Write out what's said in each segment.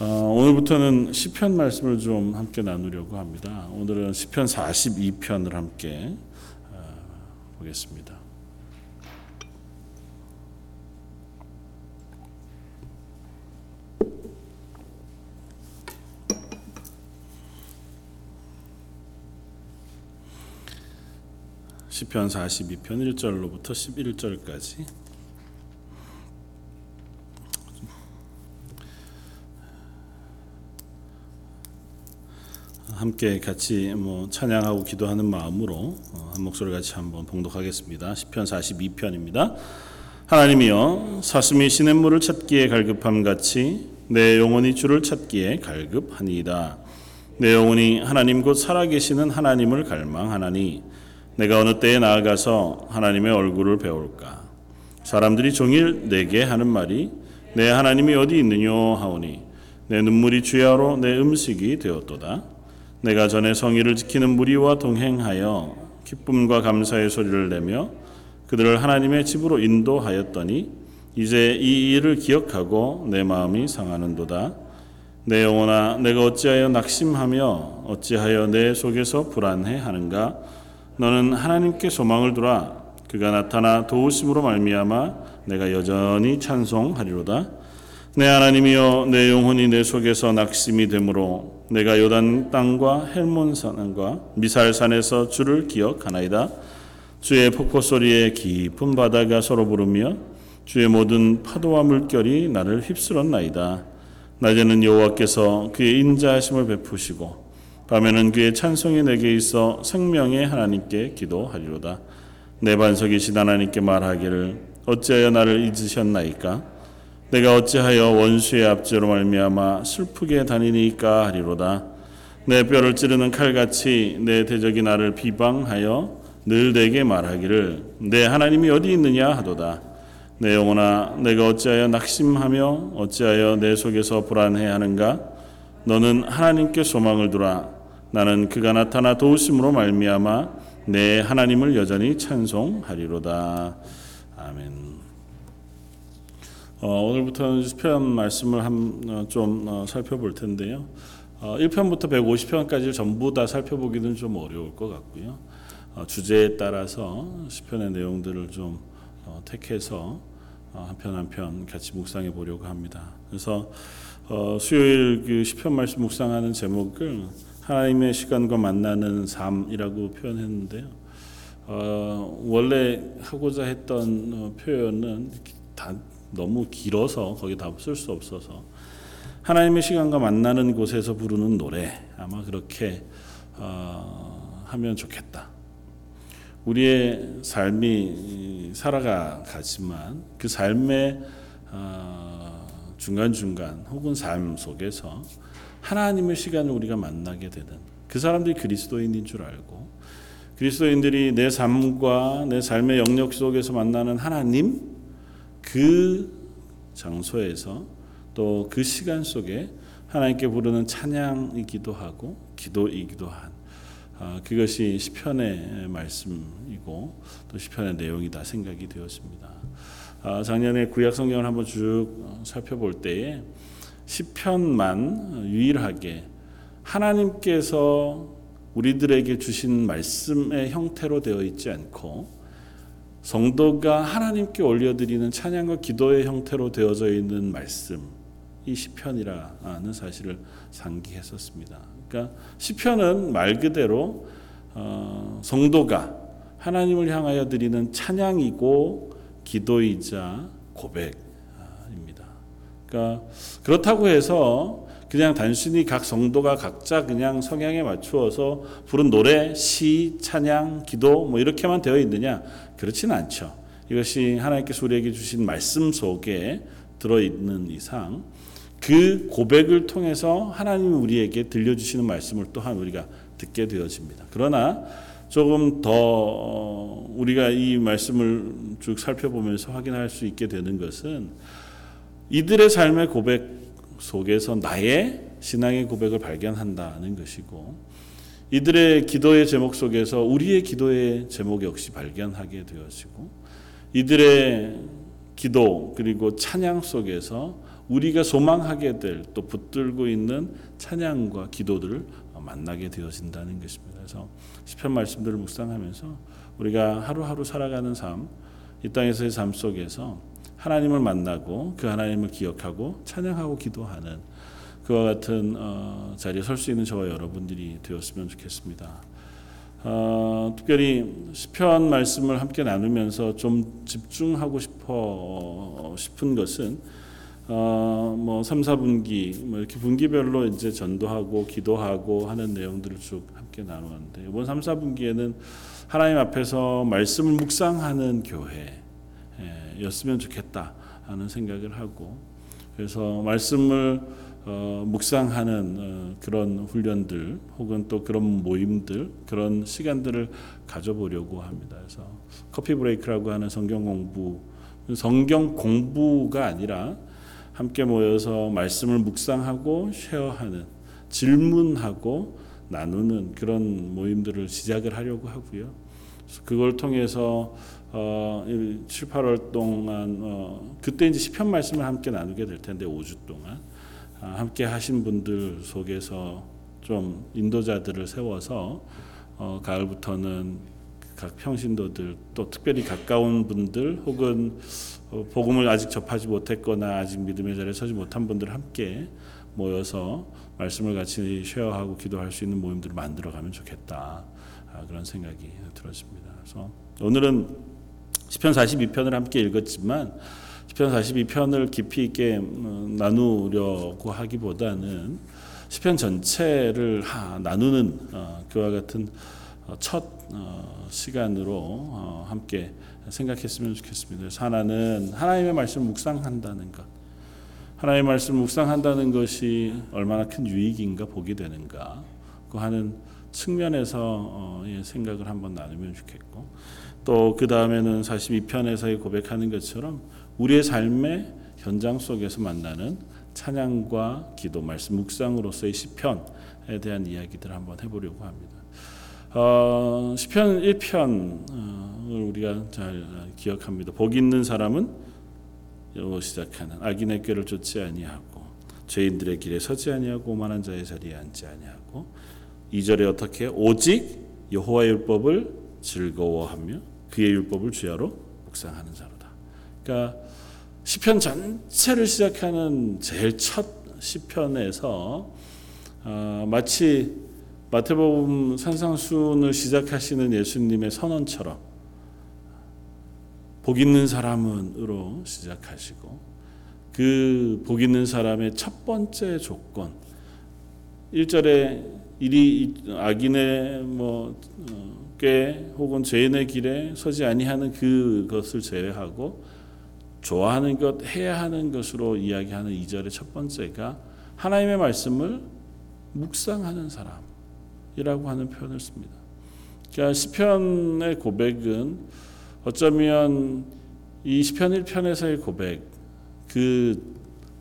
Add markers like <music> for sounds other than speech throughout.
어, 오늘부터는 시편 말씀을 좀 함께 나누려고 합니다. 오늘은 시편 42편을 함께 어, 보겠습니다. 시편 42편 1절로부터 11절까지 함께 같이 뭐 찬양하고 기도하는 마음으로 어, 한 목소리 같이 한번 봉독하겠습니다. 시편 42편입니다. 하나님이여 사슴이 시냇물을 찾기에 갈급함 같이 내 영혼이 주를 찾기에 갈급하니이다. 내 영혼이 하나님 곧 살아계시는 하나님을 갈망하나니 내가 어느 때에 나아가서 하나님의 얼굴을 배울까? 사람들이 종일 내게 하는 말이 내 하나님이 어디 있느뇨 하오니 내 눈물이 주야로 내 음식이 되었도다. 내가 전에 성의를 지키는 무리와 동행하여 기쁨과 감사의 소리를 내며 그들을 하나님의 집으로 인도하였더니 이제 이 일을 기억하고 내 마음이 상하는도다. 내 영혼아 내가 어찌하여 낙심하며 어찌하여 내 속에서 불안해 하는가? 너는 하나님께 소망을 두라. 그가 나타나 도우심으로 말미암아 내가 여전히 찬송하리로다 내 하나님이여 내 영혼이 내 속에서 낙심이 되므로 내가 요단 땅과 헬몬 산과 미살 산에서 주를 기억하나이다 주의 폭포 소리에 깊은 바다가 서로 부르며 주의 모든 파도와 물결이 나를 휩쓸었나이다 낮에는 여호와께서 그의 인자하심을 베푸시고 밤에는 그의 찬송이 내게 있어 생명의 하나님께 기도하리로다. 내 반석이신 하나님께 말하기를 어찌하여 나를 잊으셨나이까? 내가 어찌하여 원수의 압제로 말미암아 슬프게 다니니까 하리로다. 내 뼈를 찌르는 칼같이 내 대적이 나를 비방하여 늘 내게 말하기를 내 하나님이 어디 있느냐 하도다. 내 영혼아 내가 어찌하여 낙심하며 어찌하여 내 속에서 불안해하는가? 너는 하나님께 소망을 두라. 나는 그가 나타나 도우심으로 말미암아 내 하나님을 여전히 찬송하리로다. 아멘. 어, 오늘부터는 시편 말씀을 한 좀 어, 살펴볼 텐데요. 어, 1편부터 150편까지 전부 다 살펴보기는 좀 어려울 것 같고요. 어, 주제에 따라서 시편의 내용들을 좀 어, 택해서 어, 한편 한편 같이 묵상해 보려고 합니다. 그래서 어, 수요일 그 시편 말씀 묵상하는 제목을 하나님의 시간과 만나는 삶이라고 표현했는데요. 어, 원래 하고자 했던 어, 표현은 다 너무 길어서 거기 다 쓸 수 없어서 하나님의 시간과 만나는 곳에서 부르는 노래 아마 그렇게 어, 하면 좋겠다. 우리의 삶이 살아가지만 그 삶의 어, 중간 중간 혹은 삶 속에서 하나님의 시간을 우리가 만나게 되는 그 사람들이 그리스도인인 줄 알고 그리스도인들이 내 삶과 내 삶의 영역 속에서 만나는 하나님 그 장소에서 또 그 시간 속에 하나님께 부르는 찬양이기도 하고 기도이기도 한 아, 그것이 시편의 말씀이고 또 시편의 내용이다 생각이 되었습니다. 아, 작년에 구약 성경을 한번 쭉 살펴볼 때에 시편만 유일하게 하나님께서 우리들에게 주신 말씀의 형태로 되어 있지 않고 성도가 하나님께 올려드리는 찬양과 기도의 형태로 되어져 있는 말씀 이 시편이라는 사실을 상기했었습니다. 그러니까 시편은 말 그대로 어, 성도가 하나님을 향하여 드리는 찬양이고 기도이자 고백 그러니까 그렇다고 해서 그냥 단순히 각 성도가 각자 그냥 성향에 맞추어서 부른 노래, 시, 찬양, 기도 뭐 이렇게만 되어 있느냐? 그렇지는 않죠. 이것이 하나님께서 우리에게 주신 말씀 속에 들어 있는 이상 그 고백을 통해서 하나님이 우리에게 들려주시는 말씀을 또한 우리가 듣게 되어집니다. 그러나 조금 더 어, 우리가 이 말씀을 쭉 살펴보면서 확인할 수 있게 되는 것은 이들의 삶의 고백 속에서 나의 신앙의 고백을 발견한다는 것이고 이들의 기도의 제목 속에서 우리의 기도의 제목 역시 발견하게 되어지고 이들의 기도 그리고 찬양 속에서 우리가 소망하게 될 또 붙들고 있는 찬양과 기도들을 만나게 되어진다는 것입니다. 그래서 시편 말씀들을 묵상하면서 우리가 하루하루 살아가는 삶, 이 땅에서의 삶 속에서 하나님을 만나고 그 하나님을 기억하고 찬양하고 기도하는 그와 같은 어, 자리에 설 수 있는 저와 여러분들이 되었으면 좋겠습니다. 어, 특별히 시편 말씀을 함께 나누면서 좀 집중하고 싶어 싶은 것은 어, 뭐 3, 4분기 뭐 이렇게 분기별로 이제 전도하고 기도하고 하는 내용들을 쭉 함께 나누었는데 이번 3, 4분기에는 하나님 앞에서 말씀을 묵상하는 교회였으면 좋겠다 하는 생각을 하고 그래서 말씀을 어, 묵상하는 어, 그런 훈련들 혹은 또 그런 모임들 그런 시간들을 가져보려고 합니다. 그래서 커피 브레이크라고 하는 성경 공부 성경 공부가 아니라 함께 모여서 말씀을 묵상하고 쉐어하는 질문하고 나누는 그런 모임들을 시작을 하려고 하고요. 그걸 통해서 어, 7, 8월 동안 어, 그때 이제 시편 말씀을 함께 나누게 될 텐데 5주 동안 아, 함께 하신 분들 속에서 좀 인도자들을 세워서 어, 가을부터는 각 평신도들 또 특별히 가까운 분들 혹은 어, 복음을 아직 접하지 못했거나 아직 믿음의 자리에 서지 못한 분들 함께 모여서 말씀을 같이 쉐어하고 기도할 수 있는 모임들을 만들어가면 좋겠다 아, 그런 생각이 들었습니다. 그래서 오늘은 시편 42편을 함께 읽었지만 시편 42편을 깊이 있게 음, 나누려고 하기보다는 시편 전체를 나누는 어, 그와 같은 어, 첫 시간으로 함께 생각했으면 좋겠습니다. 하나는 하나님의 말씀 묵상한다는 것. 하나님의 말씀 묵상한다는 것이 얼마나 큰 유익인가 보게 되는가 그 하는 측면에서 생각을 한번 나누면 좋겠고 또 그 다음에는 42편에서의 고백하는 것처럼 우리의 삶의 현장 속에서 만나는 찬양과 기도 말씀 묵상으로서의 시편에 대한 이야기들을 한번 해보려고 합니다. 어, 시편 1편을 우리가 잘 기억합니다. 복 있는 사람은 요 시작하는 악인의 꾀를 쫓지 아니하고 죄인들의 길에 서지 아니하고 오만한 자의 자리에 앉지 아니하고 2절에 어떻게 오직 여호와의 율법을 즐거워하며 그의 율법을 주야로 묵상하는 자로다. 그러니까 시편 전체를 시작하는 제일 첫 시편에서 어, 마치 마태복음 산상순을 시작하시는 예수님의 선언처럼 복 있는 사람은으로 시작하시고 그 복 있는 사람의 첫 번째 조건 1절에 이리 악인의 뭐꽤 혹은 죄인의 길에 서지 아니하는 그것을 제외하고 좋아하는 것 해야 하는 것으로 이야기하는 2절의 첫 번째가 하나님의 말씀을 묵상하는 사람이라고 하는 표현을 씁니다. 그러니까 시편의 고백은 어쩌면 이 시편 1편에서의 고백 그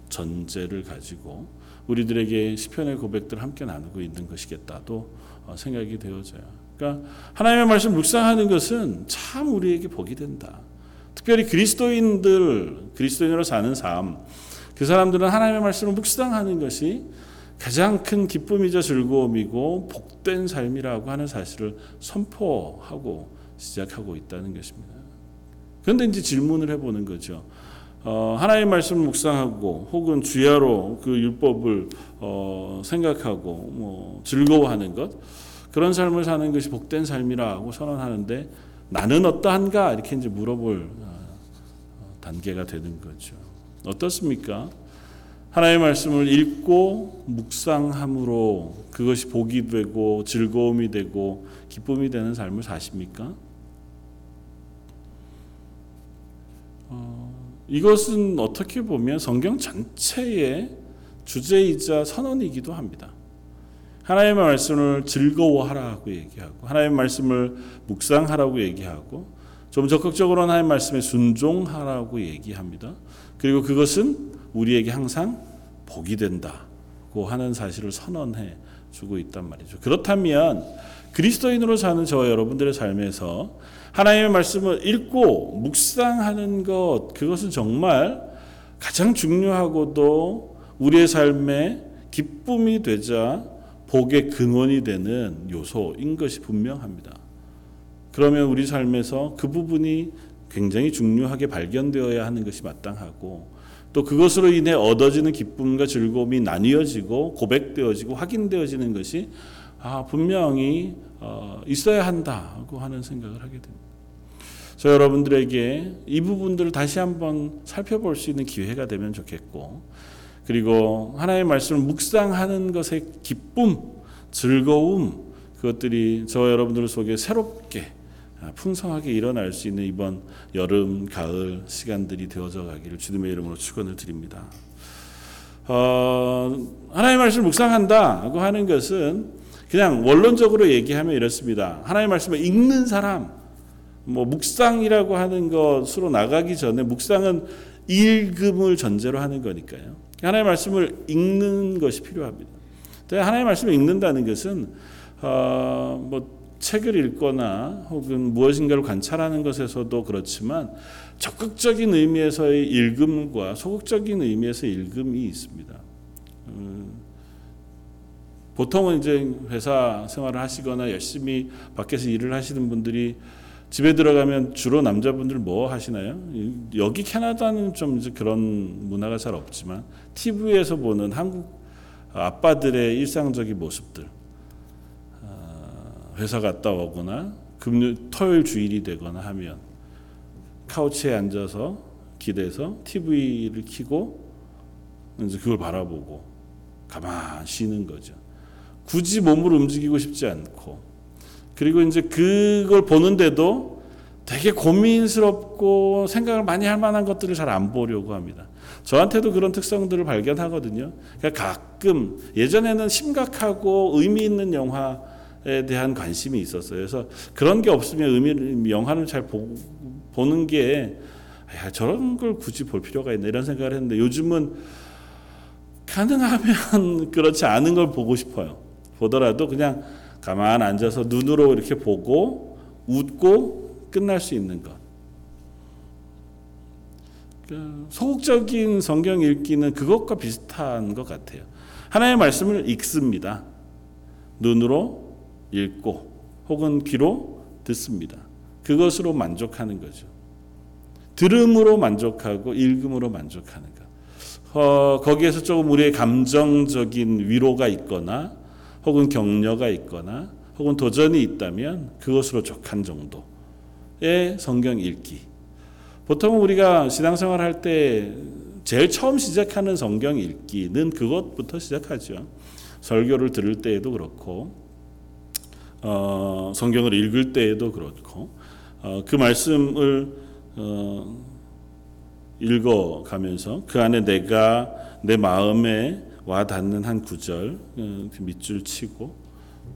전제를 가지고 우리들에게 시편의 고백들 함께 나누고 있는 것이겠다도 어, 생각이 되어져요. 그러니까 하나님의 말씀 묵상하는 것은 참 우리에게 복이 된다. 특별히 그리스도인들 그리스도인으로 사는 삶, 그 사람들은 하나님의 말씀을 묵상하는 것이 가장 큰 기쁨이자 즐거움이고 복된 삶이라고 하는 사실을 선포하고 시작하고 있다는 것입니다. 그런데 이제 질문을 해보는 거죠. 어, 하나님의 말씀을 묵상하고 혹은 주야로 그 율법을 어, 생각하고 뭐 즐거워하는 것 그런 삶을 사는 것이 복된 삶이라고 선언하는데 나는 어떠한가 이렇게 이제 물어볼 어, 단계가 되는 거죠. 어떻습니까? 하나님의 말씀을 읽고 묵상함으로 그것이 복이 되고 즐거움이 되고 기쁨이 되는 삶을 사십니까? 어, 이것은 어떻게 보면 성경 전체의 주제이자 선언이기도 합니다. 하나님의 말씀을 즐거워하라고 얘기하고 하나님의 말씀을 묵상하라고 얘기하고 좀 적극적으로 하나님의 말씀에 순종하라고 얘기합니다. 그리고 그것은 우리에게 항상 복이 된다고 하는 사실을 선언해 주고 있단 말이죠. 그렇다면 그리스도인으로 사는 저와 여러분들의 삶에서 하나님의 말씀을 읽고 묵상하는 것 그것은 정말 가장 중요하고도 우리의 삶에 기쁨이 되자 복의 근원이 되는 요소인 것이 분명합니다. 그러면 우리 삶에서 그 부분이 굉장히 중요하게 발견되어야 하는 것이 마땅하고 또 그것으로 인해 얻어지는 기쁨과 즐거움이 나뉘어지고 고백되어지고 확인되어지는 것이 아 분명히 어, 있어야 한다고 하는 생각을 하게 됩니다. 저 여러분들에게 이 부분들을 다시 한번 살펴볼 수 있는 기회가 되면 좋겠고 그리고 하나님의 말씀을 묵상하는 것의 기쁨, 즐거움 그것들이 저 여러분들 속에 새롭게 아, 풍성하게 일어날 수 있는 이번 여름, 가을 시간들이 되어져 가기를 주님의 이름으로 축원을 드립니다. 어, 하나님의 말씀을 묵상한다고 하는 것은 그냥 원론적으로 얘기하면 이렇습니다. 하나님의 말씀을 읽는 사람, 뭐 묵상이라고 하는 것으로 나가기 전에 묵상은 읽음을 전제로 하는 거니까요. 하나님의 말씀을 읽는 것이 필요합니다. 하나님의 말씀을 읽는다는 것은 어, 뭐 책을 읽거나 혹은 무엇인가를 관찰하는 것에서도 그렇지만 적극적인 의미에서의 읽음과 소극적인 의미에서의 읽음이 있습니다. 음, 보통은 이제 회사 생활을 하시거나 열심히 밖에서 일을 하시는 분들이 집에 들어가면 주로 남자분들 뭐 하시나요? 여기 캐나다는 좀 그런 문화가 잘 없지만 TV에서 보는 한국 아빠들의 일상적인 모습들 회사 갔다 오거나 금요 토요일 주일이 되거나 하면 카우치에 앉아서 기대서 TV를 켜고 이제 그걸 바라보고 가만 쉬는 거죠. 굳이 몸을 움직이고 싶지 않고 그리고 이제 그걸 보는데도 되게 고민스럽고 생각을 많이 할 만한 것들을 잘 안 보려고 합니다. 저한테도 그런 특성들을 발견하거든요. 그러니까 가끔 예전에는 심각하고 의미 있는 영화 에 대한 관심이 있었어요. 그래서 그런 게 없으면 의미 영화를 잘 보, 보는 게 야, 저런 걸 굳이 볼 필요가 있나 이런 생각을 했는데 요즘은 가능하면 <laughs> 그렇지 않은 걸 보고 싶어요. 보더라도 그냥 가만 앉아서 눈으로 이렇게 보고 웃고 끝날 수 있는 것. 그 소극적인 성경 읽기는 그것과 비슷한 것 같아요. 하나님의 말씀을 읽습니다. 눈으로 읽고 혹은 귀로 듣습니다. 그것으로 만족하는 거죠. 들음으로 만족하고 읽음으로 만족하는 것. 어, 거기에서 조금 우리의 감정적인 위로가 있거나 혹은 격려가 있거나 혹은 도전이 있다면 그것으로 족한 정도의 성경 읽기. 보통 우리가 신앙생활 할 때 제일 처음 시작하는 성경 읽기는 그것부터 시작하죠. 설교를 들을 때에도 그렇고 어, 성경을 읽을 때에도 그렇고 어, 그 말씀을 어, 읽어가면서 그 안에 내가 내 마음에 와 닿는 한 구절 어, 그 밑줄 치고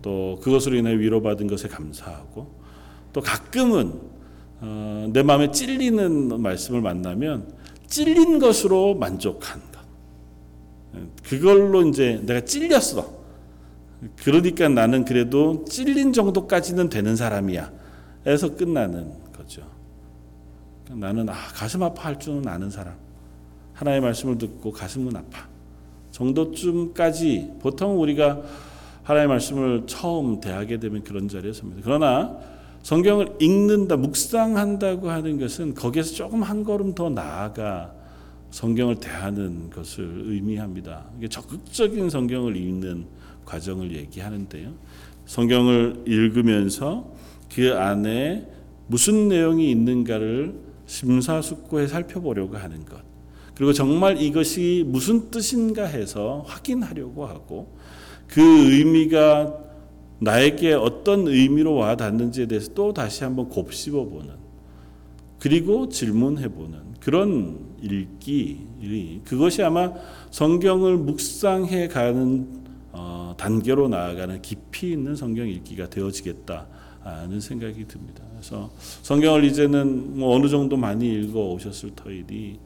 또 그것으로 인해 위로받은 것에 감사하고 또 가끔은 어, 내 마음에 찔리는 말씀을 만나면 찔린 것으로 만족한 것. 그걸로 이제 내가 찔렸어. 그러니까 나는 그래도 찔린 정도까지는 되는 사람이야. 에서 끝나는 거죠. 그러니까 나는 아, 가슴 아파할 줄은 아는 사람. 하나의 말씀을 듣고 가슴은 아파. 정도쯤까지 보통 우리가 하나의 말씀을 처음 대하게 되면 그런 자리에 섭니다. 그러나 성경을 읽는다, 묵상한다고 하는 것은 거기에서 조금 한 걸음 더 나아가 성경을 대하는 것을 의미합니다. 이게 적극적인 성경을 읽는 과정을 얘기하는데요. 성경을 읽으면서 그 안에 무슨 내용이 있는가를 심사숙고해 살펴보려고 하는 것. 그리고 정말 이것이 무슨 뜻인가 해서 확인하려고 하고 그 의미가 나에게 어떤 의미로 와 닿는지에 대해서 또 다시 한번 곱씹어 보는 그리고 질문해 보는 그런 읽기 그것이 아마 성경을 묵상해 가는 단계로 나아가는 깊이 있는 성경 읽기가 되어지겠다. 하는 생각이 듭니다. 그래서 성경을 이제는 뭐 어느 정도 많이 읽어 오셨을 터이니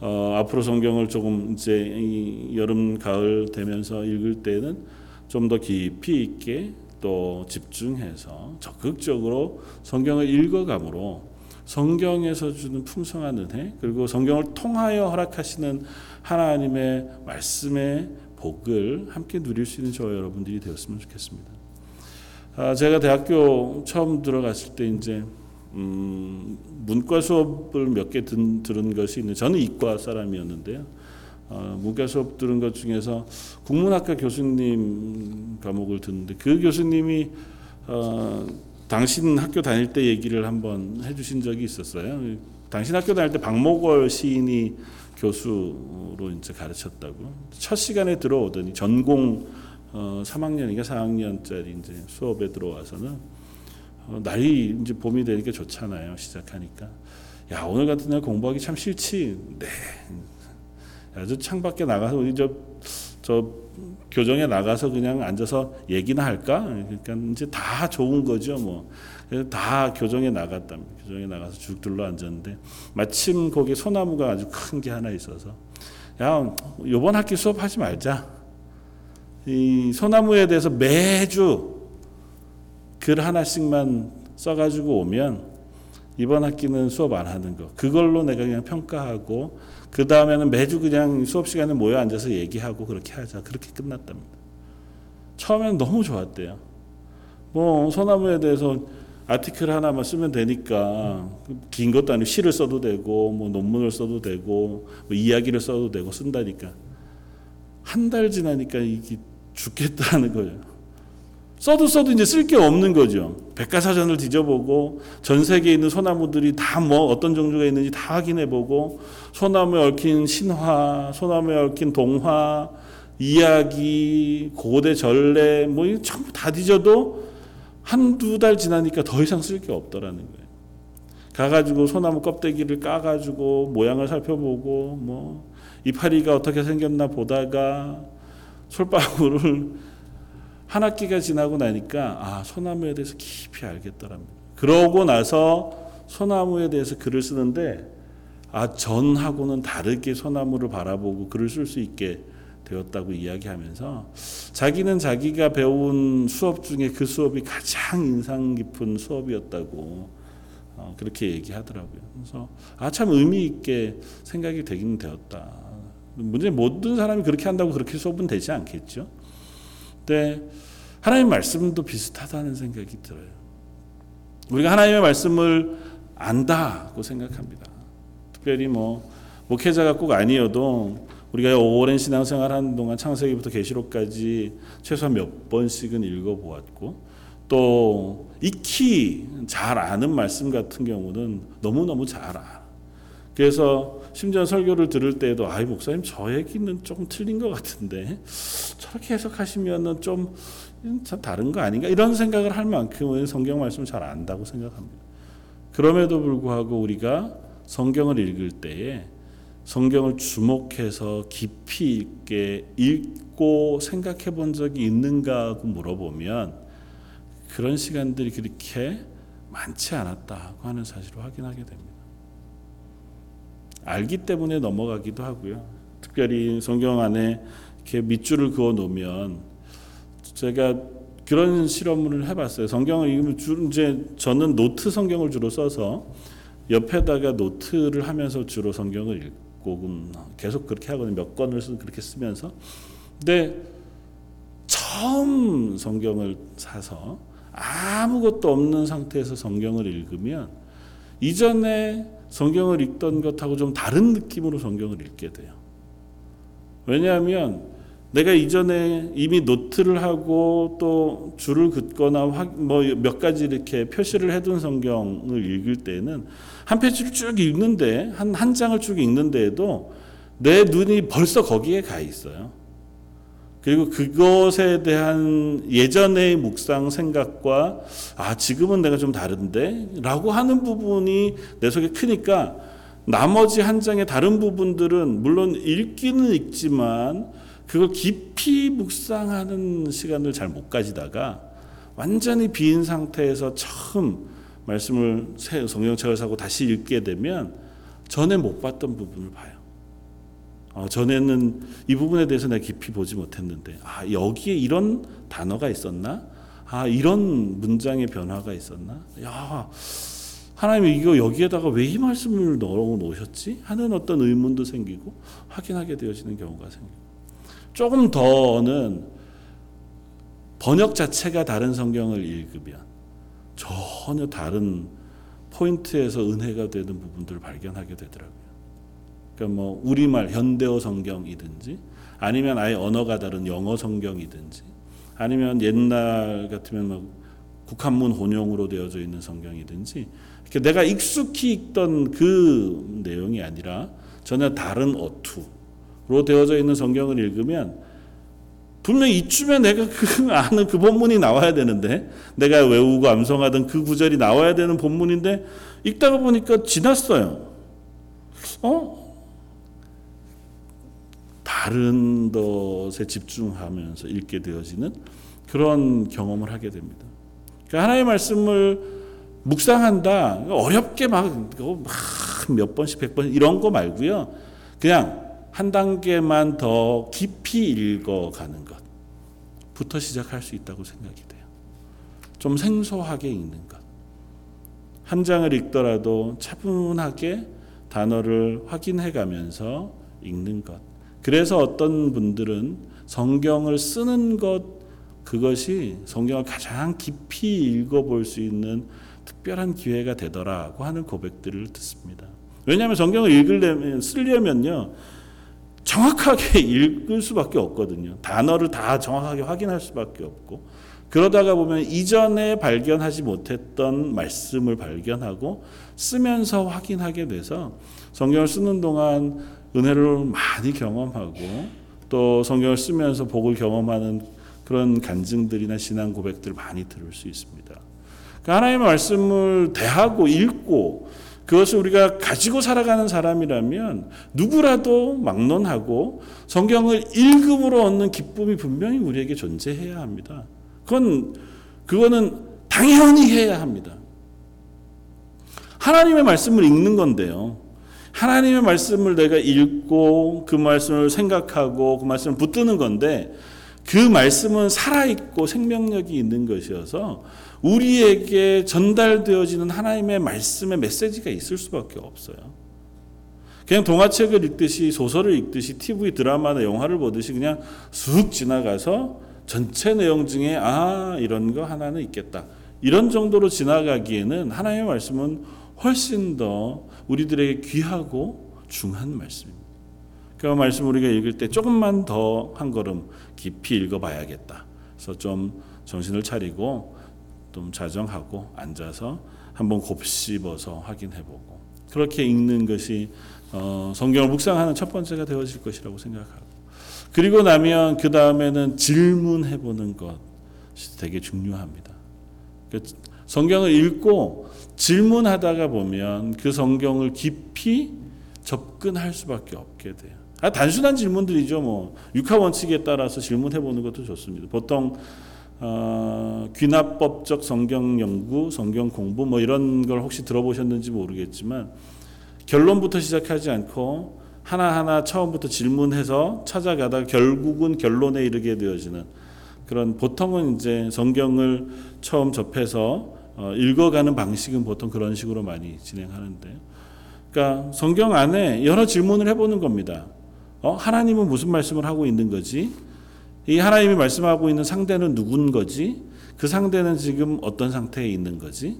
어, 앞으로 성경을 조금 이제 여름 가을 되면서 읽을 때는 좀 더 깊이 있게 또 집중해서 적극적으로 성경을 읽어감으로 성경에서 주는 풍성한 은혜 그리고 성경을 통하여 허락하시는 하나님의 말씀의 복을 함께 누릴 수 있는 저와 여러분들이 되었으면 좋겠습니다. 아, 제가 대학교 처음 들어갔을 때 이제 음, 문과 수업을 몇 개 들은 것이 있는 저는 이과 사람이었는데요. 어, 문과 수업 들은 것 중에서 국문학과 교수님 과목을 듣는데 그 교수님이 어, 당신 학교 다닐 때 얘기를 한번 해주신 적이 있었어요. 당신 학교 다닐 때 박목월 시인이 교수로 이제 가르쳤다고 첫 시간에 들어오더니 전공 어, 3학년인가 4학년짜리 이제 수업에 들어와서는 어, 날이 이제 봄이 되니까 좋잖아요. 시작하니까 야 오늘 같은 날 공부하기 참 싫지. 네. 아주 창밖에 나가서 우리 저, 저 교정에 나가서 그냥 앉아서 얘기나 할까? 그러니까 이제 다 좋은 거죠, 뭐. 그래서 다 교정에 나갔답니다. 교정에 나가서 쭉 둘러 앉았는데 마침 거기 소나무가 아주 큰 게 하나 있어서 야, 요번 학기 수업하지 말자. 이 소나무에 대해서 매주 글 하나씩만 써가지고 오면 이번 학기는 수업 안 하는 거. 그걸로 내가 그냥 평가하고 그 다음에는 매주 그냥 수업 시간에 모여 앉아서 얘기하고 그렇게 하자. 그렇게 끝났답니다. 처음에는 너무 좋았대요. 뭐 소나무에 대해서 아티클 하나만 쓰면 되니까 긴 것도 아니고 시를 써도 되고 뭐 논문을 써도 되고 뭐 이야기를 써도 되고 쓴다니까 한 달 지나니까 이게 죽겠다는 거예요. 써도 써도 이제 쓸 게 없는 거죠. 백과사전을 뒤져보고 전 세계에 있는 소나무들이 다 뭐 어떤 종류가 있는지 다 확인해보고 소나무에 얽힌 신화, 소나무에 얽힌 동화, 이야기, 고대 전래 뭐 전부 다 뒤져도 한두 달 지나니까 더 이상 쓸 게 없더라는 거예요. 가가지고 소나무 껍데기를 까가지고 모양을 살펴보고 뭐 이파리가 어떻게 생겼나 보다가 솔방울을 한 학기가 지나고 나니까 아 소나무에 대해서 깊이 알겠더랍니다. 그러고 나서 소나무에 대해서 글을 쓰는데 아 전하고는 다르게 소나무를 바라보고 글을 쓸 수 있게 되었다고 이야기하면서 자기는 자기가 배운 수업 중에 그 수업이 가장 인상 깊은 수업이었다고 어, 그렇게 얘기하더라고요. 그래서 아 참 의미 있게 생각이 되긴 되었다. 문제 모든 사람이 그렇게 한다고 그렇게 수업은 되지 않겠죠. 근데 하나님 말씀도 비슷하다는 생각이 들어요. 우리가 하나님의 말씀을 안다고 생각합니다. 특별히 뭐 목회자가 꼭 아니어도 우리가 오랜 신앙생활 하는 동안 창세기부터 계시록까지 최소한 몇 번씩은 읽어보았고 또 익히 잘 아는 말씀 같은 경우는 너무너무 잘 알아. 그래서 심지어 설교를 들을 때에도 아이 목사님 저 얘기는 조금 틀린 것 같은데 저렇게 해석하시면은 좀 다른 거 아닌가 이런 생각을 할 만큼은 성경 말씀을 잘 안다고 생각합니다. 그럼에도 불구하고 우리가 성경을 읽을 때에 성경을 주목해서 깊이 있게 읽고 생각해 본 적이 있는가 고 물어보면 그런 시간들이 그렇게 많지 않았다고 하는 사실을 확인하게 됩니다. 알기 때문에 넘어가기도 하고요. 특별히 성경 안에 이렇게 밑줄을 그어 놓으면 제가 그런 실험을 해봤어요. 성경을 읽으면 주 이제 저는 노트 성경을 주로 써서 옆에다가 노트를 하면서 주로 성경을 읽고 계속 그렇게 하거든요. 몇 권을 쓰 그렇게 쓰면서. 근데 처음 성경을 사서 아무것도 없는 상태에서 성경을 읽으면 이전에 성경을 읽던 것하고 좀 다른 느낌으로 성경을 읽게 돼요. 왜냐하면 내가 이전에 이미 노트를 하고 또 줄을 긋거나 뭐 몇 가지 이렇게 표시를 해둔 성경을 읽을 때는 한 페이지를 쭉 읽는데 한 한 장을 쭉 읽는데에도 내 눈이 벌써 거기에 가 있어요. 그리고 그것에 대한 예전의 묵상 생각과 아 지금은 내가 좀 다른데라고 하는 부분이 내 속에 크니까 나머지 한 장의 다른 부분들은 물론 읽기는 읽지만 그걸 깊이 묵상하는 시간을 잘 못 가지다가 완전히 비인 상태에서 처음 말씀을 성경책을 사고 다시 읽게 되면 전에 못 봤던 부분을 봐요. 어, 전에는 이 부분에 대해서 내가 깊이 보지 못했는데 아 여기에 이런 단어가 있었나? 아 이런 문장의 변화가 있었나? 야 하나님 이거 여기에다가 왜 이 말씀을 넣어 놓으셨지? 하는 어떤 의문도 생기고 확인하게 되어지는 경우가 생기고 조금 더는 번역 자체가 다른 성경을 읽으면 전혀 다른 포인트에서 은혜가 되는 부분들을 발견하게 되더라고요. 그러니까 뭐 우리말 현대어 성경이든지 아니면 아예 언어가 다른 영어 성경이든지 아니면 옛날 같으면 뭐 국한문 혼용으로 되어져 있는 성경이든지 이렇게 내가 익숙히 읽던 그 내용이 아니라 전혀 다른 어투 로 되어져 있는 성경을 읽으면 분명 이쯤에 내가 그 <laughs> 아는 그 본문이 나와야 되는데 내가 외우고 암송하던 그 구절이 나와야 되는 본문인데 읽다가 보니까 지났어요. 어? 다른 것에 집중하면서 읽게 되어지는 그런 경험을 하게 됩니다. 그러니까 하나님의 말씀을 묵상한다. 어렵게 막 몇 번씩 백 번 이런 거 말고요. 그냥 한 단계만 더 깊이 읽어가는 것부터 시작할 수 있다고 생각이 돼요. 좀 생소하게 읽는 것. 한 장을 읽더라도 차분하게 단어를 확인해 가면서 읽는 것. 그래서 어떤 분들은 성경을 쓰는 것 그것이 성경을 가장 깊이 읽어볼 수 있는 특별한 기회가 되더라고 하는 고백들을 듣습니다. 왜냐하면 성경을 읽으려면 쓰려면요 정확하게 <laughs> 읽을 수밖에 없거든요. 단어를 다 정확하게 확인할 수밖에 없고 그러다가 보면 이전에 발견하지 못했던 말씀을 발견하고 쓰면서 확인하게 돼서 성경을 쓰는 동안 은혜를 많이 경험하고 또 성경을 쓰면서 복을 경험하는 그런 간증들이나 신앙 고백들 많이 들을 수 있습니다. 그러니까 하나님의 말씀을 대하고 읽고 그것을 우리가 가지고 살아가는 사람이라면 누구라도 막론하고 성경을 읽음으로 얻는 기쁨이 분명히 우리에게 존재해야 합니다. 그건 그거는 당연히 해야 합니다. 하나님의 말씀을 읽는 건데요. 하나님의 말씀을 내가 읽고 그 말씀을 생각하고 그 말씀을 붙드는 건데 그 말씀은 살아있고 생명력이 있는 것이어서 우리에게 전달되어지는 하나님의 말씀의 메시지가 있을 수밖에 없어요. 그냥 동화책을 읽듯이 소설을 읽듯이 TV 드라마나 영화를 보듯이 그냥 쑥 지나가서 전체 내용 중에 아 이런 거 하나는 있겠다 이런 정도로 지나가기에는 하나님의 말씀은 훨씬 더 우리들에게 귀하고 중한 말씀입니다. 그 말씀 우리가 읽을 때 조금만 더 한 걸음 깊이 읽어봐야겠다. 그래서 좀 정신을 차리고 좀 자정하고 앉아서 한번 곱씹어서 확인해보고 그렇게 읽는 것이 어, 성경을 묵상하는 첫 번째가 되어질 것이라고 생각하고 그리고 나면 그 다음에는 질문해보는 것이 되게 중요합니다. 그 성경을 읽고 질문하다가 보면 그 성경을 깊이 접근할 수밖에 없게 돼요. 아, 단순한 질문들이죠. 뭐 육하 원칙에 따라서 질문해 보는 것도 좋습니다. 보통 어, 귀납법적 성경 연구, 성경 공부 뭐 이런 걸 혹시 들어보셨는지 모르겠지만 결론부터 시작하지 않고 하나하나 처음부터 질문해서 찾아가다가 결국은 결론에 이르게 되어지는 그런 보통은 이제 성경을 처음 접해서 어, 읽어가는 방식은 보통 그런 식으로 많이 진행하는데, 그러니까 성경 안에 여러 질문을 해보는 겁니다. 어, 하나님은 무슨 말씀을 하고 있는 거지? 이 하나님이 말씀하고 있는 상대는 누군 거지? 그 상대는 지금 어떤 상태에 있는 거지?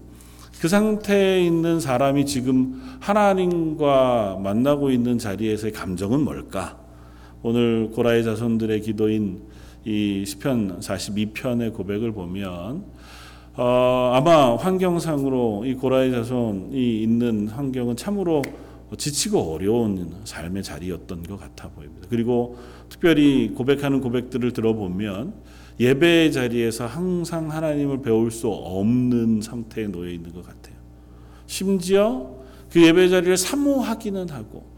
그 상태에 있는 사람이 지금 하나님과 만나고 있는 자리에서의 감정은 뭘까? 오늘 고라의 자손들의 기도인 이 시편 42편의 고백을 보면 어, 아마 환경상으로 이 고라의 자손이 있는 환경은 참으로 지치고 어려운 삶의 자리였던 것 같아 보입니다. 그리고 특별히 고백하는 고백들을 들어보면 예배의 자리에서 항상 하나님을 배울 수 없는 상태에 놓여 있는 것 같아요. 심지어 그 예배 자리를 사모하기는 하고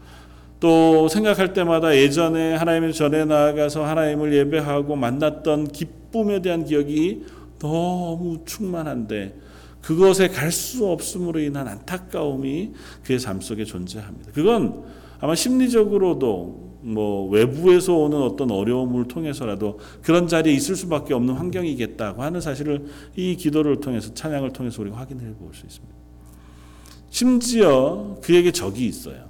또 생각할 때마다 예전에 하나님의 전에 나아가서 하나님을 예배하고 만났던 기쁨에 대한 기억이 너무 충만한데 그것에 갈 수 없음으로 인한 안타까움이 그의 삶 속에 존재합니다. 그건 아마 심리적으로도 뭐 외부에서 오는 어떤 어려움을 통해서라도 그런 자리에 있을 수밖에 없는 환경이겠다고 하는 사실을 이 기도를 통해서 찬양을 통해서 우리가 확인해 볼 수 있습니다. 심지어 그에게 적이 있어요.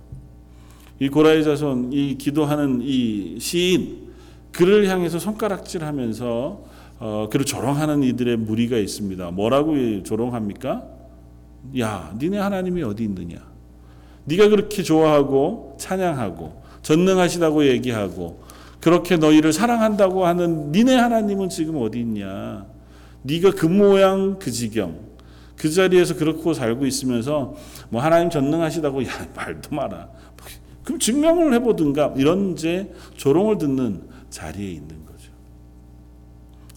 이 고라의 자손, 이 기도하는 이 시인, 그를 향해서 손가락질 하면서 어, 그를 조롱하는 이들의 무리가 있습니다. 뭐라고 조롱합니까? 야, 니네 하나님이 어디 있느냐? 네가 그렇게 좋아하고 찬양하고 전능하시다고 얘기하고 그렇게 너희를 사랑한다고 하는 니네 하나님은 지금 어디 있냐? 네가 그 모양 그 지경 그 자리에서 그렇고 살고 있으면서 뭐 하나님 전능하시다고 야 말도 마라. 그럼 증명을 해보든가 이런 이제 조롱을 듣는 자리에 있는.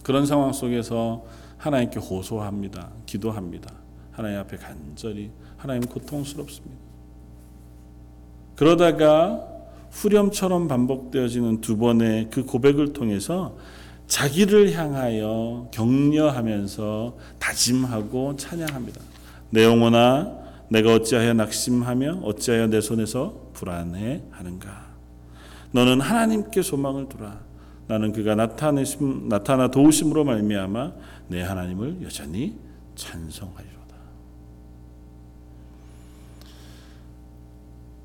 그런 상황 속에서 하나님께 호소합니다. 기도합니다. 하나님 앞에 간절히 하나님 고통스럽습니다. 그러다가 후렴처럼 반복되어지는 두 번의 그 고백을 통해서 자기를 향하여 격려하면서 다짐하고 찬양합니다. 내 영혼아 내가 어찌하여 낙심하며 어찌하여 내 손에서 불안해 하는가 너는 하나님께 소망을 두라 나는 그가 나타내심 나타나 도우심으로 말미암아 내 하나님을 여전히 찬송하리로다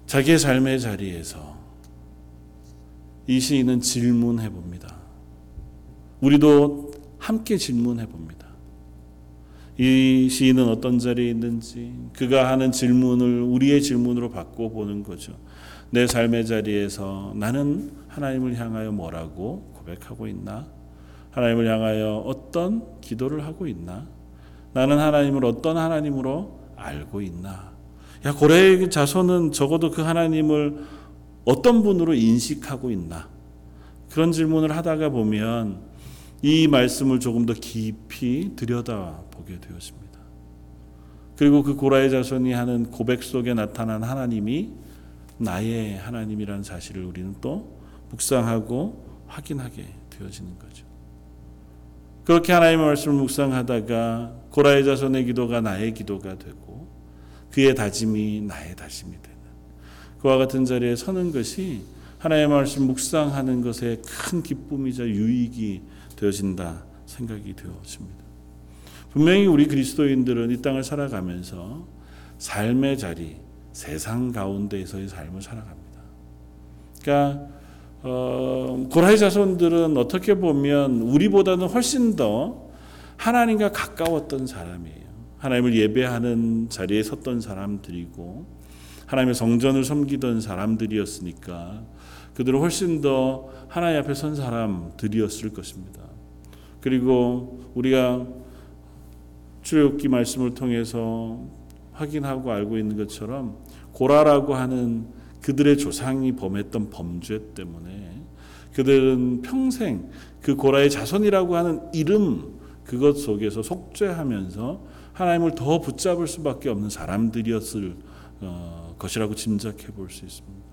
자기의 삶의 자리에서 이 시인은 질문해 봅니다. 우리도 함께 질문해 봅니다. 이 시인은 어떤 자리에 있는지 그가 하는 질문을 우리의 질문으로 바꿔 보는 거죠. 내 삶의 자리에서 나는 하나님을 향하여 뭐라고 고백하고 있나? 하나님을 향하여 어떤 기도를 하고 있나? 나는 하나님을 어떤 하나님으로 알고 있나? 야 고래의 자손은 적어도 그 하나님을 어떤 분으로 인식하고 있나? 그런 질문을 하다가 보면 이 말씀을 조금 더 깊이 들여다 보게 되었습니다. 그리고 그 고라의 자손이 하는 고백 속에 나타난 하나님이 나의 하나님이라는 사실을 우리는 또 묵상하고 확인하게 되어지는 거죠. 그렇게 하나님의 말씀을 묵상하다가 고라의 자손의 기도가 나의 기도가 되고 그의 다짐이 나의 다짐이 되는 그와 같은 자리에 서는 것이 하나님의 말씀 묵상하는 것에 큰 기쁨이자 유익이 되어진다 생각이 되어집니다. 분명히 우리 그리스도인들은 이 땅을 살아가면서 삶의 자리, 세상 가운데에서의 삶을 살아갑니다. 그러니까 어, 고라의 자손들은 어떻게 보면 우리보다는 훨씬 더 하나님과 가까웠던 사람이에요. 하나님을 예배하는 자리에 섰던 사람들이고 하나님의 성전을 섬기던 사람들이었으니까 그들은 훨씬 더 하나님 앞에 선 사람들이었을 것입니다. 그리고 우리가 출애굽기 말씀을 통해서 확인하고 알고 있는 것처럼 고라라고 하는 그들의 조상이 범했던 범죄 때문에 그들은 평생 그 고라의 자손이라고 하는 이름 그것 속에서 속죄하면서 하나님을 더 붙잡을 수밖에 없는 사람들이었을 어, 것이라고 짐작해 볼 수 있습니다.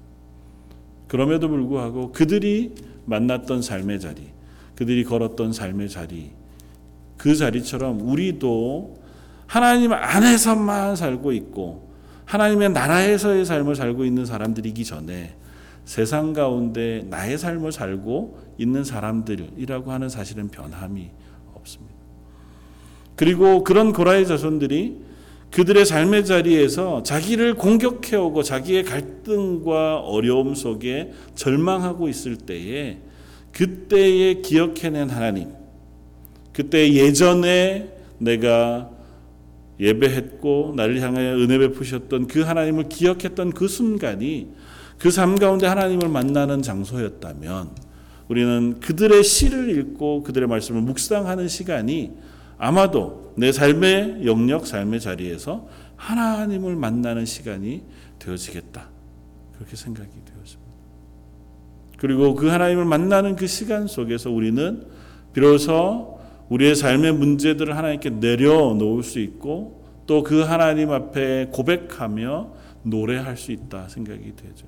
그럼에도 불구하고 그들이 만났던 삶의 자리, 그들이 걸었던 삶의 자리, 그 자리처럼 우리도 하나님 안에서만 살고 있고 하나님의 나라에서의 삶을 살고 있는 사람들이기 전에 세상 가운데 나의 삶을 살고 있는 사람들이라고 하는 사실은 변함이 없습니다. 그리고 그런 고라의 자손들이 그들의 삶의 자리에서 자기를 공격해오고 자기의 갈등과 어려움 속에 절망하고 있을 때에 그때에 기억해낸 하나님, 그때 예전에 내가 예배했고 나를 향하여 은혜 베푸셨던 그 하나님을 기억했던 그 순간이 그 삶 가운데 하나님을 만나는 장소였다면 우리는 그들의 시를 읽고 그들의 말씀을 묵상하는 시간이 아마도 내 삶의 영역, 삶의 자리에서 하나님을 만나는 시간이 되어지겠다. 그렇게 생각이 되었습니다. 그리고 그 하나님을 만나는 그 시간 속에서 우리는 비로소 우리의 삶의 문제들을 하나님께 내려놓을 수 있고 또 그 하나님 앞에 고백하며 노래할 수 있다 생각이 되죠.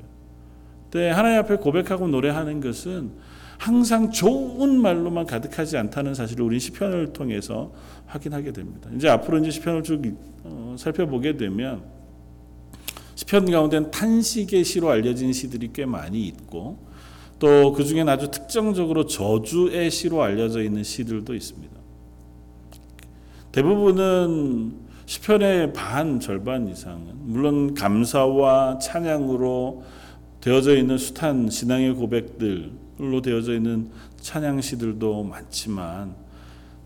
때 하나님 앞에 고백하고 노래하는 것은 항상 좋은 말로만 가득하지 않다는 사실을 우리 시편을 통해서 확인하게 됩니다. 이제 앞으로 이제 시편을 쭉 어, 살펴보게 되면 시편 가운데는 탄식의 시로 알려진 시들이 꽤 많이 있고 또 그 중에 아주 특정적으로 저주의 시로 알려져 있는 시들도 있습니다. 대부분은 시편의 반 절반 이상은 물론 감사와 찬양으로 되어져 있는 숱한 신앙의 고백들로 되어져 있는 찬양시들도 많지만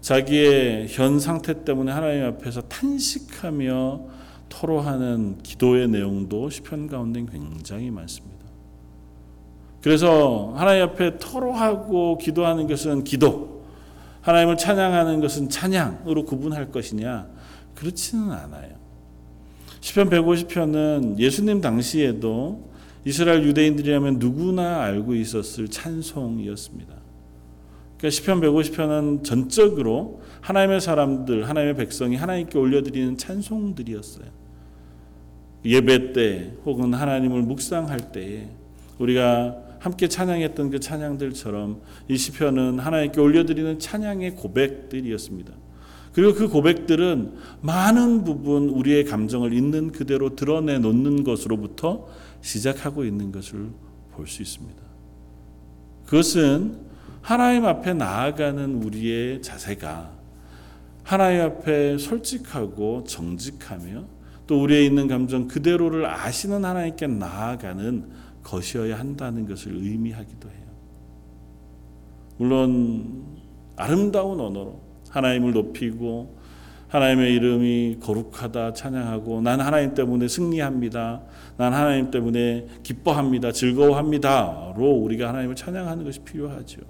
자기의 현 상태 때문에 하나님 앞에서 탄식하며 토로하는 기도의 내용도 시편 가운데 굉장히 많습니다. 그래서 하나님 앞에 토로하고 기도하는 것은 기도, 하나님을 찬양하는 것은 찬양으로 구분할 것이냐? 그렇지는 않아요. 시편 150편은 예수님 당시에도 이스라엘 유대인들이라면 누구나 알고 있었을 찬송이었습니다. 그러니까 시편 150편은 전적으로 하나님의 사람들, 하나님의 백성이 하나님께 올려드리는 찬송들이었어요. 예배 때 혹은 하나님을 묵상할 때에 우리가 함께 찬양했던 그 찬양들처럼 이 시편은 하나님께 올려드리는 찬양의 고백들이었습니다. 그리고 그 고백들은 많은 부분 우리의 감정을 있는 그대로 드러내 놓는 것으로부터 시작하고 있는 것을 볼 수 있습니다. 그것은 하나님 앞에 나아가는 우리의 자세가 하나님 앞에 솔직하고 정직하며 또 우리의 있는 감정 그대로를 아시는 하나님께 나아가는 것이어야 한다는 것을 의미하기도 해요. 물론 아름다운 언어로 하나님을 높이고 하나님의 이름이 거룩하다 찬양하고 난 하나님 때문에 승리합니다. 난 하나님 때문에 기뻐합니다. 즐거워합니다로 우리가 하나님을 찬양하는 것이 필요하죠.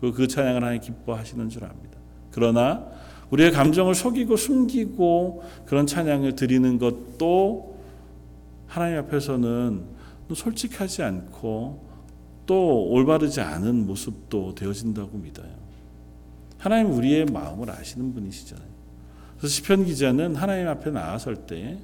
그 찬양을 하나님 기뻐하시는 줄 압니다. 그러나 우리의 감정을 속이고 숨기고 그런 찬양을 드리는 것도 하나님 앞에서는 솔직하지 않고 또 올바르지 않은 모습도 되어진다고 믿어요. 하나님 우리의 마음을 아시는 분이시잖아요. 그래서 시편 기자는 하나님 앞에 나아설 때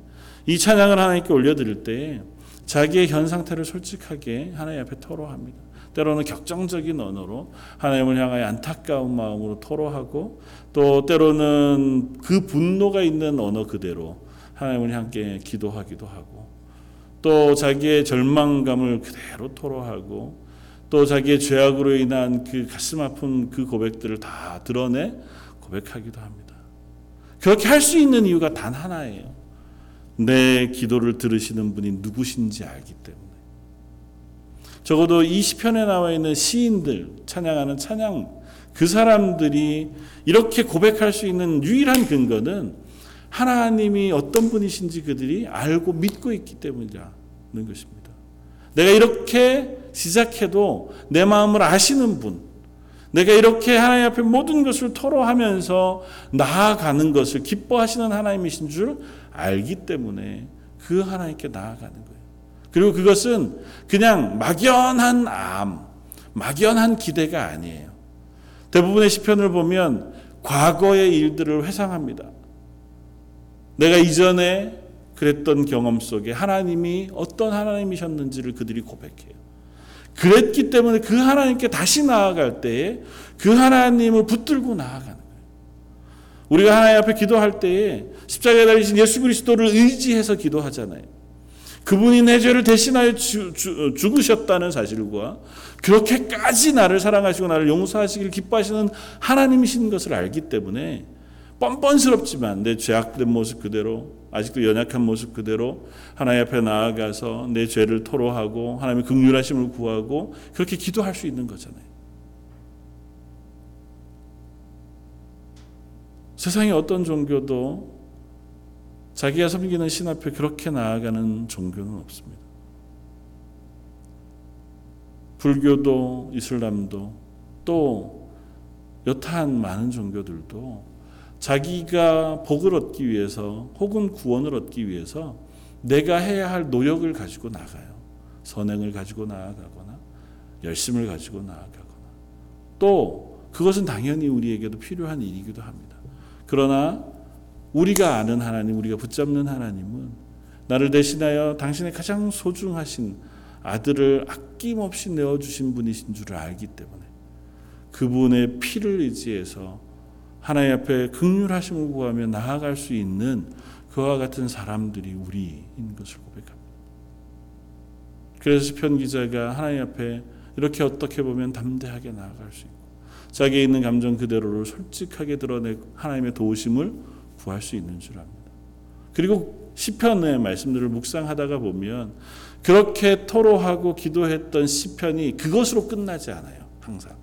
이 찬양을 하나님께 올려드릴 때 자기의 현 상태를 솔직하게 하나님 앞에 토로합니다. 때로는 격정적인 언어로 하나님을 향하여 안타까운 마음으로 토로하고 또 때로는 그 분노가 있는 언어 그대로 하나님을 향해 기도하기도 하고 또 자기의 절망감을 그대로 토로하고 또 자기의 죄악으로 인한 그 가슴 아픈 그 고백들을 다 드러내 고백하기도 합니다. 그렇게 할 수 있는 이유가 단 하나예요. 내 기도를 들으시는 분이 누구신지 알기 때문에. 적어도 이 시편에 나와 있는 시인들 찬양하는 찬양 그 사람들이 이렇게 고백할 수 있는 유일한 근거는 하나님이 어떤 분이신지 그들이 알고 믿고 있기 때문이라는 것입니다. 내가 이렇게 시작해도 내 마음을 아시는 분, 내가 이렇게 하나님 앞에 모든 것을 토로하면서 나아가는 것을 기뻐하시는 하나님이신 줄 알기 때문에 그 하나님께 나아가는 거예요. 그리고 그것은 그냥 막연한 암, 막연한 기대가 아니에요. 대부분의 시편을 보면 과거의 일들을 회상합니다. 내가 이전에 그랬던 경험 속에 하나님이 어떤 하나님이셨는지를 그들이 고백해요. 그랬기 때문에 그 하나님께 다시 나아갈 때에 그 하나님을 붙들고 나아가는 거예요. 우리가 하나님 앞에 기도할 때에 십자가에 달리신 예수 그리스도를 의지해서 기도하잖아요. 그분이 내 죄를 대신하여 주, 주, 죽으셨다는 사실과 그렇게까지 나를 사랑하시고 나를 용서하시길 기뻐하시는 하나님이신 것을 알기 때문에 뻔뻔스럽지만 내 죄악된 모습 그대로 아직도 연약한 모습 그대로 하나님 앞에 나아가서 내 죄를 토로하고 하나님의 극률하심을 구하고 그렇게 기도할 수 있는 거잖아요. 세상의 어떤 종교도 자기가 섬기는 신 앞에 그렇게 나아가는 종교는 없습니다. 불교도 이슬람도 또 여타한 많은 종교들도 자기가 복을 얻기 위해서 혹은 구원을 얻기 위해서 내가 해야 할 노력을 가지고 나가요. 선행을 가지고 나아가거나 열심을 가지고 나아가거나 또 그것은 당연히 우리에게도 필요한 일이기도 합니다. 그러나 우리가 아는 하나님, 우리가 붙잡는 하나님은 나를 대신하여 당신의 가장 소중하신 아들을 아낌없이 내어주신 분이신 줄을 알기 때문에 그분의 피를 의지해서 하나님 앞에 극률하심을 구하며 나아갈 수 있는 그와 같은 사람들이 우리인 것을 고백합니다. 그래서 편 기자가 하나님 앞에 이렇게 어떻게 보면 담대하게 나아갈 수 있고 자기에 있는 감정 그대로를 솔직하게 드러내고 하나님의 도우심을 구할 수 있는 줄 압니다. 그리고 시편의 말씀들을 묵상하다가 보면 그렇게 토로하고 기도했던 시편이 그것으로 끝나지 않아요. 항상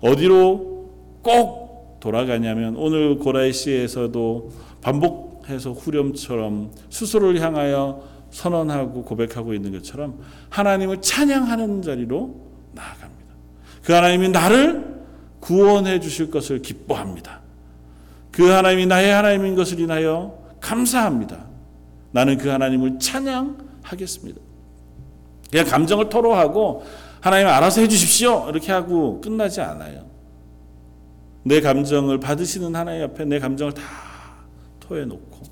어디로 꼭 돌아가냐면 오늘 고라의 시에서도 반복해서 후렴처럼 스스로를 향하여 선언하고 고백하고 있는 것처럼 하나님을 찬양하는 자리로 나아갑니다. 그 하나님이 나를 구원해 주실 것을 기뻐합니다. 그 하나님이 나의 하나님인 것을 인하여 감사합니다. 나는 그 하나님을 찬양하겠습니다. 그냥 감정을 토로하고 하나님 알아서 해 주십시오. 이렇게 하고 끝나지 않아요. 내 감정을 받으시는 하나님 앞에 내 감정을 다 토해놓고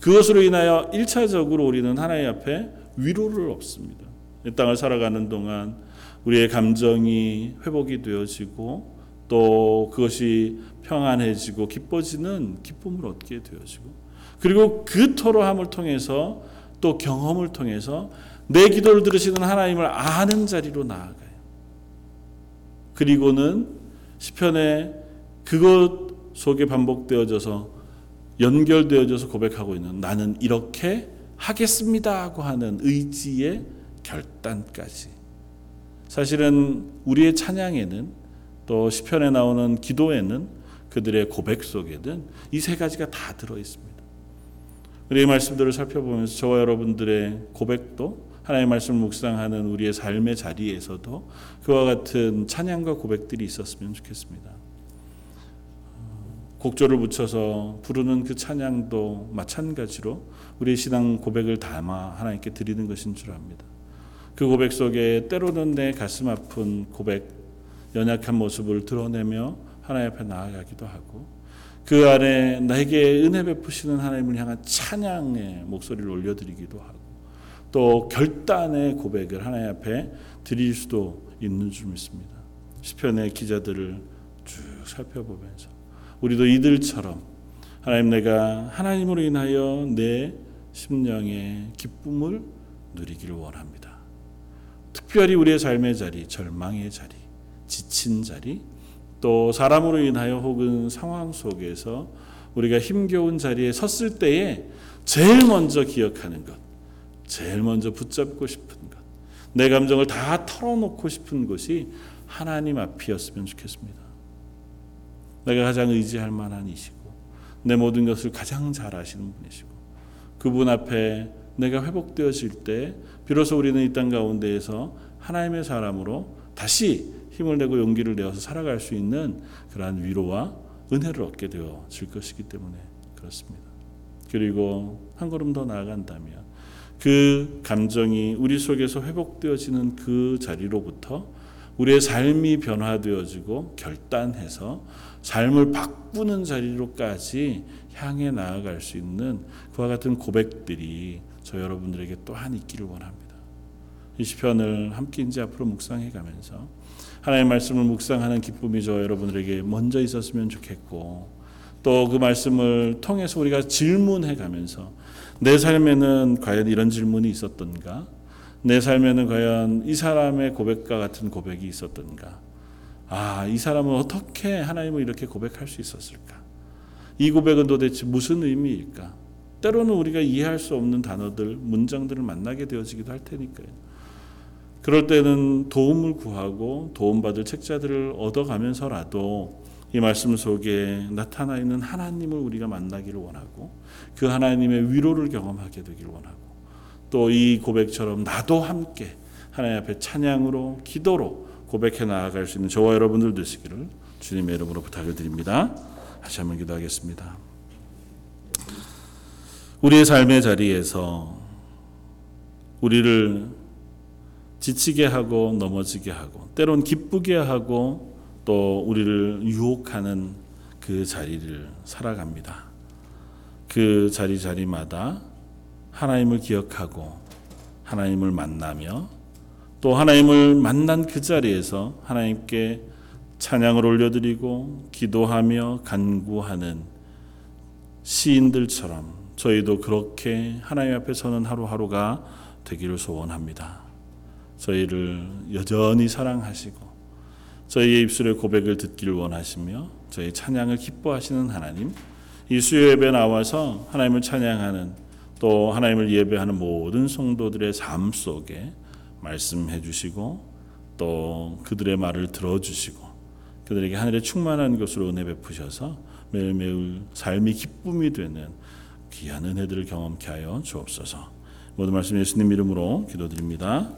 그것으로 인하여 1차적으로 우리는 하나님 앞에 위로를 얻습니다. 이 땅을 살아가는 동안 우리의 감정이 회복이 되어지고 또 그것이 평안해지고 기뻐지는 기쁨을 얻게 되어지고 그리고 그 토로함을 통해서 또 경험을 통해서 내 기도를 들으시는 하나님을 아는 자리로 나아가요. 그리고는 시편에 그것 속에 반복되어져서 연결되어져서 고백하고 있는 나는 이렇게 하겠습니다 하고 하는 의지의 결단까지 사실은 우리의 찬양에는 또 시편에 나오는 기도에는 그들의 고백 속에는 이 세 가지가 다 들어 있습니다. 우리의 말씀들을 살펴보면서 저와 여러분들의 고백도 하나님의 말씀을 묵상하는 우리의 삶의 자리에서도 그와 같은 찬양과 고백들이 있었으면 좋겠습니다. 곡조를 붙여서 부르는 그 찬양도 마찬가지로 우리의 신앙 고백을 담아 하나님께 드리는 것인 줄 압니다. 그 고백 속에 때로는 내 가슴 아픈 고백, 연약한 모습을 드러내며 하나님 앞에 나아가기도 하고 그 안에 나에게 은혜 베푸시는 하나님을 향한 찬양의 목소리를 올려드리기도 하고 또 결단의 고백을 하나님 앞에 드릴 수도 있는 줄 믿습니다. 시편의 기자들을 쭉 살펴보면서 우리도 이들처럼 하나님 내가 하나님으로 인하여 내 심령의 기쁨을 누리기를 원합니다. 특별히 우리의 삶의 자리, 절망의 자리, 지친 자리, 또 사람으로 인하여 혹은 상황 속에서 우리가 힘겨운 자리에 섰을 때에 제일 먼저 기억하는 것, 제일 먼저 붙잡고 싶은 것, 내 감정을 다 털어놓고 싶은 것이 하나님 앞이었으면 좋겠습니다. 내가 가장 의지할 만한 이시고 내 모든 것을 가장 잘 아시는 분이시고 그분 앞에 내가 회복되어질 때 비로소 우리는 이 땅 가운데에서 하나님의 사람으로 다시 힘을 내고 용기를 내어서 살아갈 수 있는 그러한 위로와 은혜를 얻게 되어질 것이기 때문에 그렇습니다. 그리고 한 걸음 더 나아간다면 그 감정이 우리 속에서 회복되어지는 그 자리로부터 우리의 삶이 변화되어지고 결단해서 삶을 바꾸는 자리로까지 향해 나아갈 수 있는 그와 같은 고백들이 저 여러분들에게 또한 있기를 원합니다. 이 시편을 함께 이제 앞으로 묵상해 가면서 하나님의 말씀을 묵상하는 기쁨이 저 여러분들에게 먼저 있었으면 좋겠고 또 그 말씀을 통해서 우리가 질문해 가면서 내 삶에는 과연 이런 질문이 있었던가? 내 삶에는 과연 이 사람의 고백과 같은 고백이 있었던가? 아, 이 사람은 어떻게 하나님을 이렇게 고백할 수 있었을까? 이 고백은 도대체 무슨 의미일까? 때로는 우리가 이해할 수 없는 단어들, 문장들을 만나게 되어지기도 할 테니까요. 그럴 때는 도움을 구하고 도움받을 책자들을 얻어가면서라도 이 말씀 속에 나타나 있는 하나님을 우리가 만나기를 원하고 그 하나님의 위로를 경험하게 되기를 원하고 또 이 고백처럼 나도 함께 하나님 앞에 찬양으로 기도로 고백해 나아갈 수 있는 저와 여러분들 되시기를 주님의 이름으로 부탁을 드립니다. 다시 한번 기도하겠습니다. 우리의 삶의 자리에서 우리를 지치게 하고 넘어지게 하고 때론 기쁘게 하고 또 우리를 유혹하는 그 자리를 살아갑니다. 그 자리 자리마다 하나님을 기억하고 하나님을 만나며 또 하나님을 만난 그 자리에서 하나님께 찬양을 올려드리고 기도하며 간구하는 시인들처럼 저희도 그렇게 하나님 앞에 서는 하루하루가 되기를 소원합니다. 저희를 여전히 사랑하시고 저희의 입술의 고백을 듣기를 원하시며 저희 찬양을 기뻐하시는 하나님 이 수요 예배 나와서 하나님을 찬양하는 또 하나님을 예배하는 모든 성도들의 삶 속에 말씀해 주시고 또 그들의 말을 들어 주시고 그들에게 하늘의 충만한 것으로 은혜 베푸셔서 매일매일 삶이 기쁨이 되는 귀한 은혜들을 경험케 하여 주옵소서. 모든 말씀 예수님 이름으로 기도드립니다.